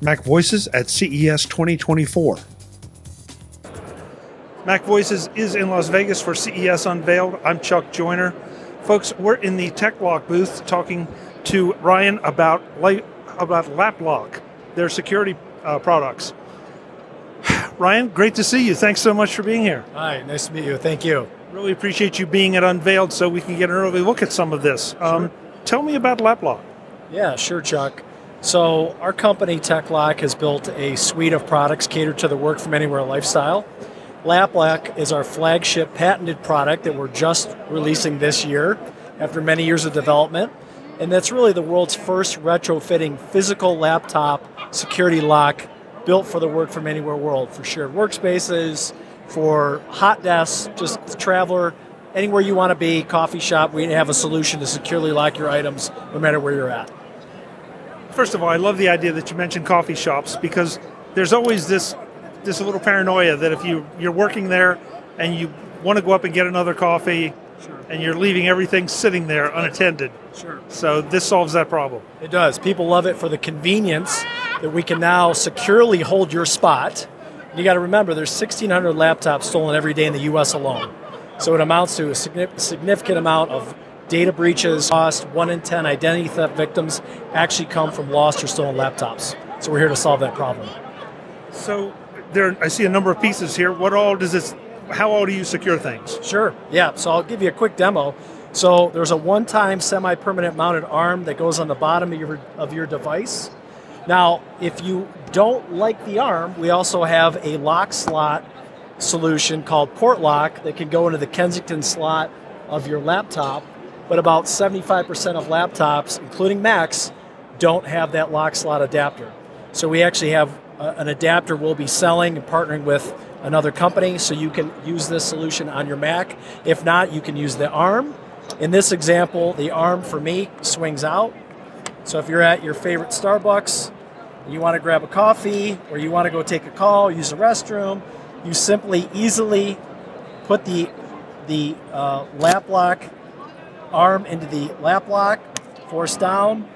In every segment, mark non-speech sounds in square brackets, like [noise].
Mac Voices at CES 2024. Mac Voices is in Las Vegas for CES Unveiled. I'm Chuck Joiner. Folks, we're in the Techlok booth talking to Ryan about about Laplok, their security uh, products. [sighs] Ryan, great to see you. Thanks so much for being here. Hi, nice to meet you. Thank you. Really appreciate you being at Unveiled so we can get an early look at some of this. Um, tell me about Laplok. Yeah, sure, Chuck. So, our company, Techlok, has built a suite of products catered to the work from anywhere lifestyle. Laplok is our flagship patented product that we're just releasing this year after many years of development. And that's really the world's first retrofitting physical laptop security lock built for the work from anywhere world for shared workspaces, for hot desks, just traveler, anywhere you want to be, coffee shop, we have a solution to securely lock your items no matter where you're at. First of all, I love the idea that you mentioned coffee shops because there's always this this little paranoia that if you you're working there and you want to go up and get another coffee sure. and you're leaving everything sitting there unattended. Sure. So this solves that problem. It does. People love it for the convenience that we can now securely hold your spot. You got to remember there's 1600 laptops stolen every day in the US alone. So it amounts to a significant amount of data breaches, lost, 1 in 10 identity theft victims actually come from lost or stolen laptops. So we're here to solve that problem. So there I see a number of pieces here. What all does this how all do you secure things? Sure. Yeah. So I'll give you a quick demo. So there's a one-time semi-permanent mounted arm that goes on the bottom of your of your device. Now, if you don't like the arm, we also have a lock slot solution called Portlok that can go into the Kensington slot of your laptop. But about 75% of laptops, including Macs, don't have that lock slot adapter. So we actually have a, an adapter we'll be selling and partnering with another company so you can use this solution on your Mac. If not, you can use the arm. In this example, the arm for me swings out. So if you're at your favorite Starbucks, you want to grab a coffee, or you want to go take a call, use a restroom, you simply easily put the the uh, Laplok arm into the Laplok, force down.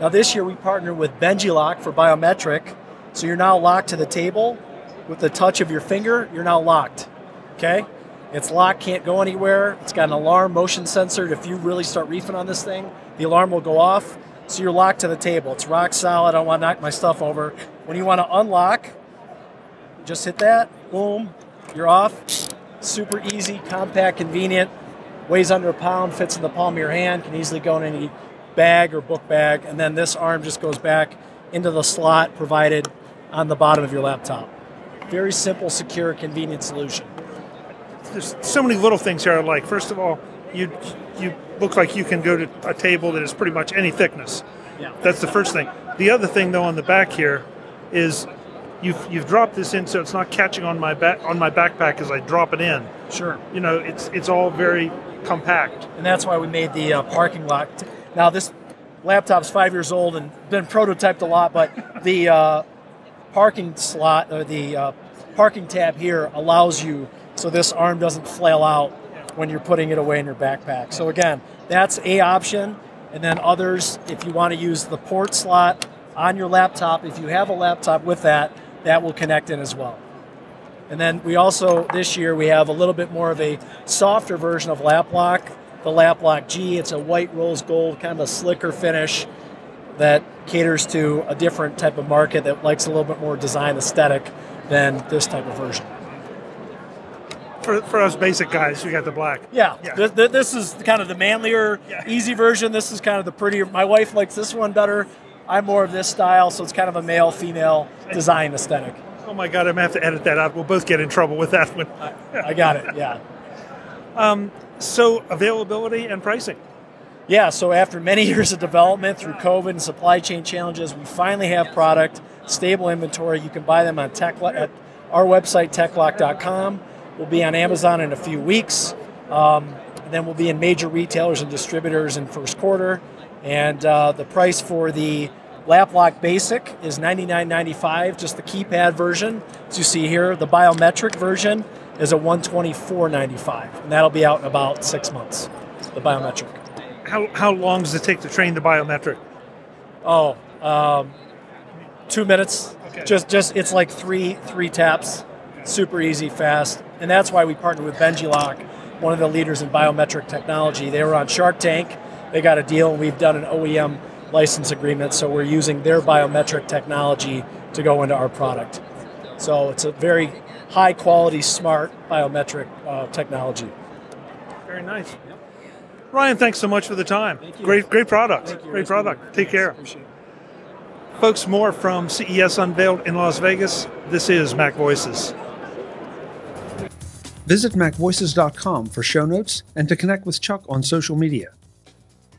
Now this year we partnered with BenjiLock for biometric, so you're now locked to the table with the touch of your finger, you're now locked. Okay? It's locked, can't go anywhere. It's got an alarm motion sensor. If you really start reefing on this thing, the alarm will go off. So you're locked to the table. It's rock solid. I don't want to knock my stuff over. When you want to unlock, just hit that. Boom. You're off. Super easy, compact, convenient. Weighs under a pound, fits in the palm of your hand, can easily go in any bag or book bag. And then this arm just goes back into the slot provided on the bottom of your laptop. Very simple, secure, convenient solution. There's so many little things here I like. First of all, you you look like you can go to a table that is pretty much any thickness. Yeah. That's the first thing. The other thing though on the back here is you've you've dropped this in so it's not catching on my back on my backpack as I drop it in. Sure. You know, it's it's all very compact. And that's why we made the uh, parking lot. Now this laptop's five years old and been prototyped a lot, but [laughs] the uh, parking slot or the uh, parking tab here allows you so this arm doesn't flail out when you're putting it away in your backpack. So again, that's a option. And then others, if you want to use the port slot on your laptop, if you have a laptop with that, that will connect in as well. And then we also, this year, we have a little bit more of a softer version of Laplok, the Laplok G. It's a white rose gold, kind of a slicker finish that caters to a different type of market that likes a little bit more design aesthetic than this type of version. For, for us basic guys, we got the black. Yeah, yeah. This, this is kind of the manlier, yeah. easy version. This is kind of the prettier. My wife likes this one better. I'm more of this style, so it's kind of a male female design aesthetic. Oh my God, I'm gonna have to edit that out. We'll both get in trouble with that one. I, I got it. Yeah. [laughs] Um, so availability and pricing. Yeah, so after many [laughs] years of development through COVID and supply chain challenges, we finally have product, stable inventory. You can buy them on tech at our website, techlok.com. We'll be on Amazon in a few weeks. Um, then we'll be in major retailers and distributors in first quarter. And uh, the price for the Laplok Basic is $99.95, just the keypad version. As you see here, the biometric version is a $124.95, and that'll be out in about six months, the biometric how, how long does it take to train the biometric? Oh, um, two minutes. Okay. Just just it's like three three taps, super easy, fast, and that's why we partnered with Benjilock, one of the leaders in biometric technology. They were on Shark Tank. They got a deal, and we've done an OEM license agreement. So we're using their biometric technology to go into our product. So it's a very high quality, smart biometric uh, technology. Very nice. Ryan, thanks so much for the time. Thank you. Great, great product. Thank you. Great product. Take care. Appreciate it. Folks, more from CES Unveiled in Las Vegas. This is Mac Voices. Visit MacVoices.com for show notes and to connect with Chuck on social media.